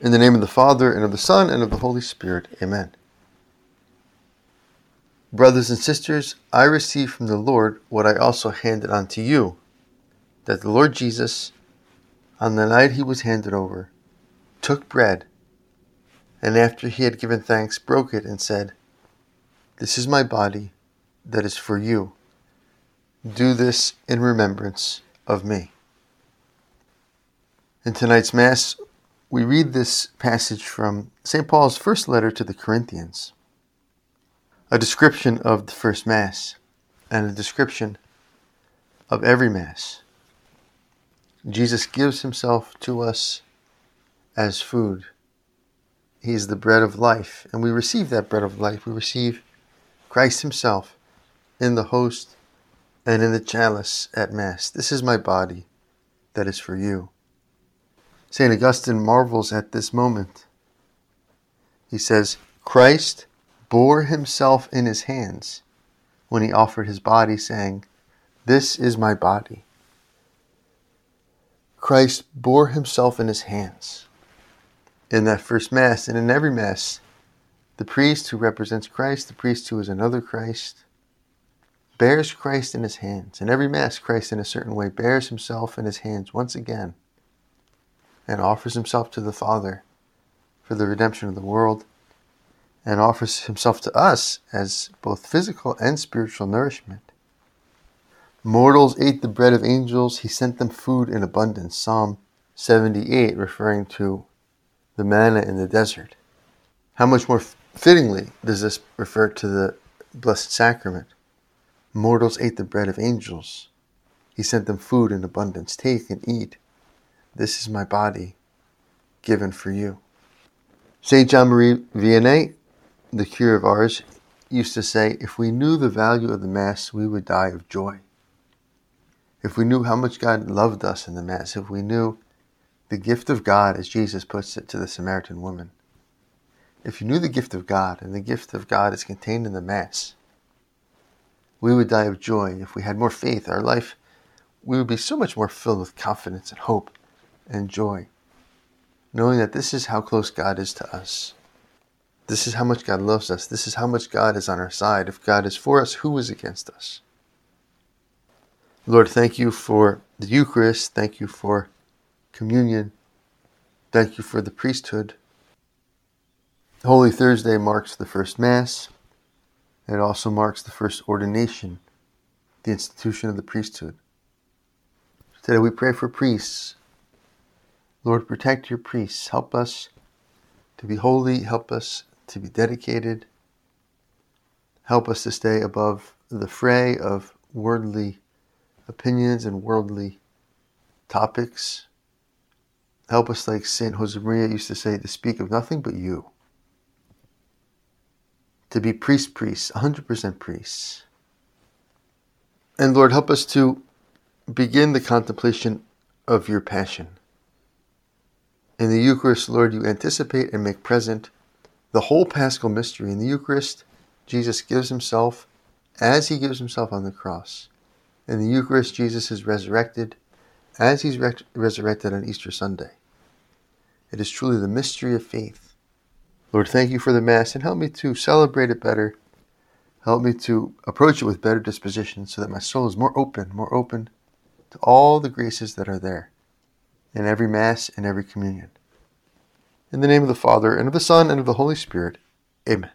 In the name of the Father, and of the Son, and of the Holy Spirit. Amen. Brothers and sisters, I received from the Lord what I also handed on to you that the Lord Jesus, on the night he was handed over, took bread, and after he had given thanks, broke it and said, This is my body that is for you. Do this in remembrance of me. In tonight's Mass, we read this passage from St. Paul's first letter to the Corinthians, a description of the first Mass, and a description of every Mass. Jesus gives himself to us as food. He is the bread of life, and we receive that bread of life. We receive Christ himself in the host and in the chalice at Mass. This is my body that is for you. St. Augustine marvels at this moment. He says, Christ bore himself in his hands when he offered his body, saying, This is my body. Christ bore himself in his hands. In that first Mass and in every Mass, the priest who represents Christ, the priest who is another Christ, bears Christ in his hands. In every Mass, Christ, in a certain way, bears himself in his hands once again and offers himself to the Father for the redemption of the world, and offers himself to us as both physical and spiritual nourishment. Mortals ate the bread of angels, he sent them food in abundance. Psalm 78, referring to the manna in the desert. How much more fittingly does this refer to the Blessed Sacrament? Mortals ate the bread of angels. He sent them food in abundance. Take and eat. This is my body given for you. St. John Marie Vianney, the cure of Ars, used to say, If we knew the value of the Mass, we would die of joy. If we knew how much God loved us in the Mass, if we knew the gift of God, as Jesus puts it to the Samaritan woman, if you knew the gift of God, and the gift of God is contained in the Mass, we would die of joy. If we had more faith, our life, we would be so much more filled with confidence and hope and joy, knowing that this is how close God is to us. This is how much God loves us. This is how much God is on our side. If God is for us, who is against us? Lord, thank you for the Eucharist. Thank you for communion. Thank you for the priesthood. Holy Thursday marks the first Mass. It also marks the first ordination, the institution of the priesthood. Today we pray for priests Lord, protect your priests. Help us to be holy. Help us to be dedicated. Help us to stay above the fray of worldly opinions and worldly topics. Help us, like St. Josemaria used to say, to speak of nothing but you. To be priest, priests, 100% priests. And Lord, help us to begin the contemplation of your passion. In the Eucharist, Lord, you anticipate and make present the whole paschal mystery. In the Eucharist, Jesus gives himself as he gives himself on the cross. In the Eucharist, Jesus is resurrected as he's re- resurrected on Easter Sunday. It is truly the mystery of faith. Lord, thank you for the Mass and help me to celebrate it better. Help me to approach it with better disposition so that my soul is more open, more open to all the graces that are there in every Mass and every communion. In the name of the Father, and of the Son, and of the Holy Spirit. Amen.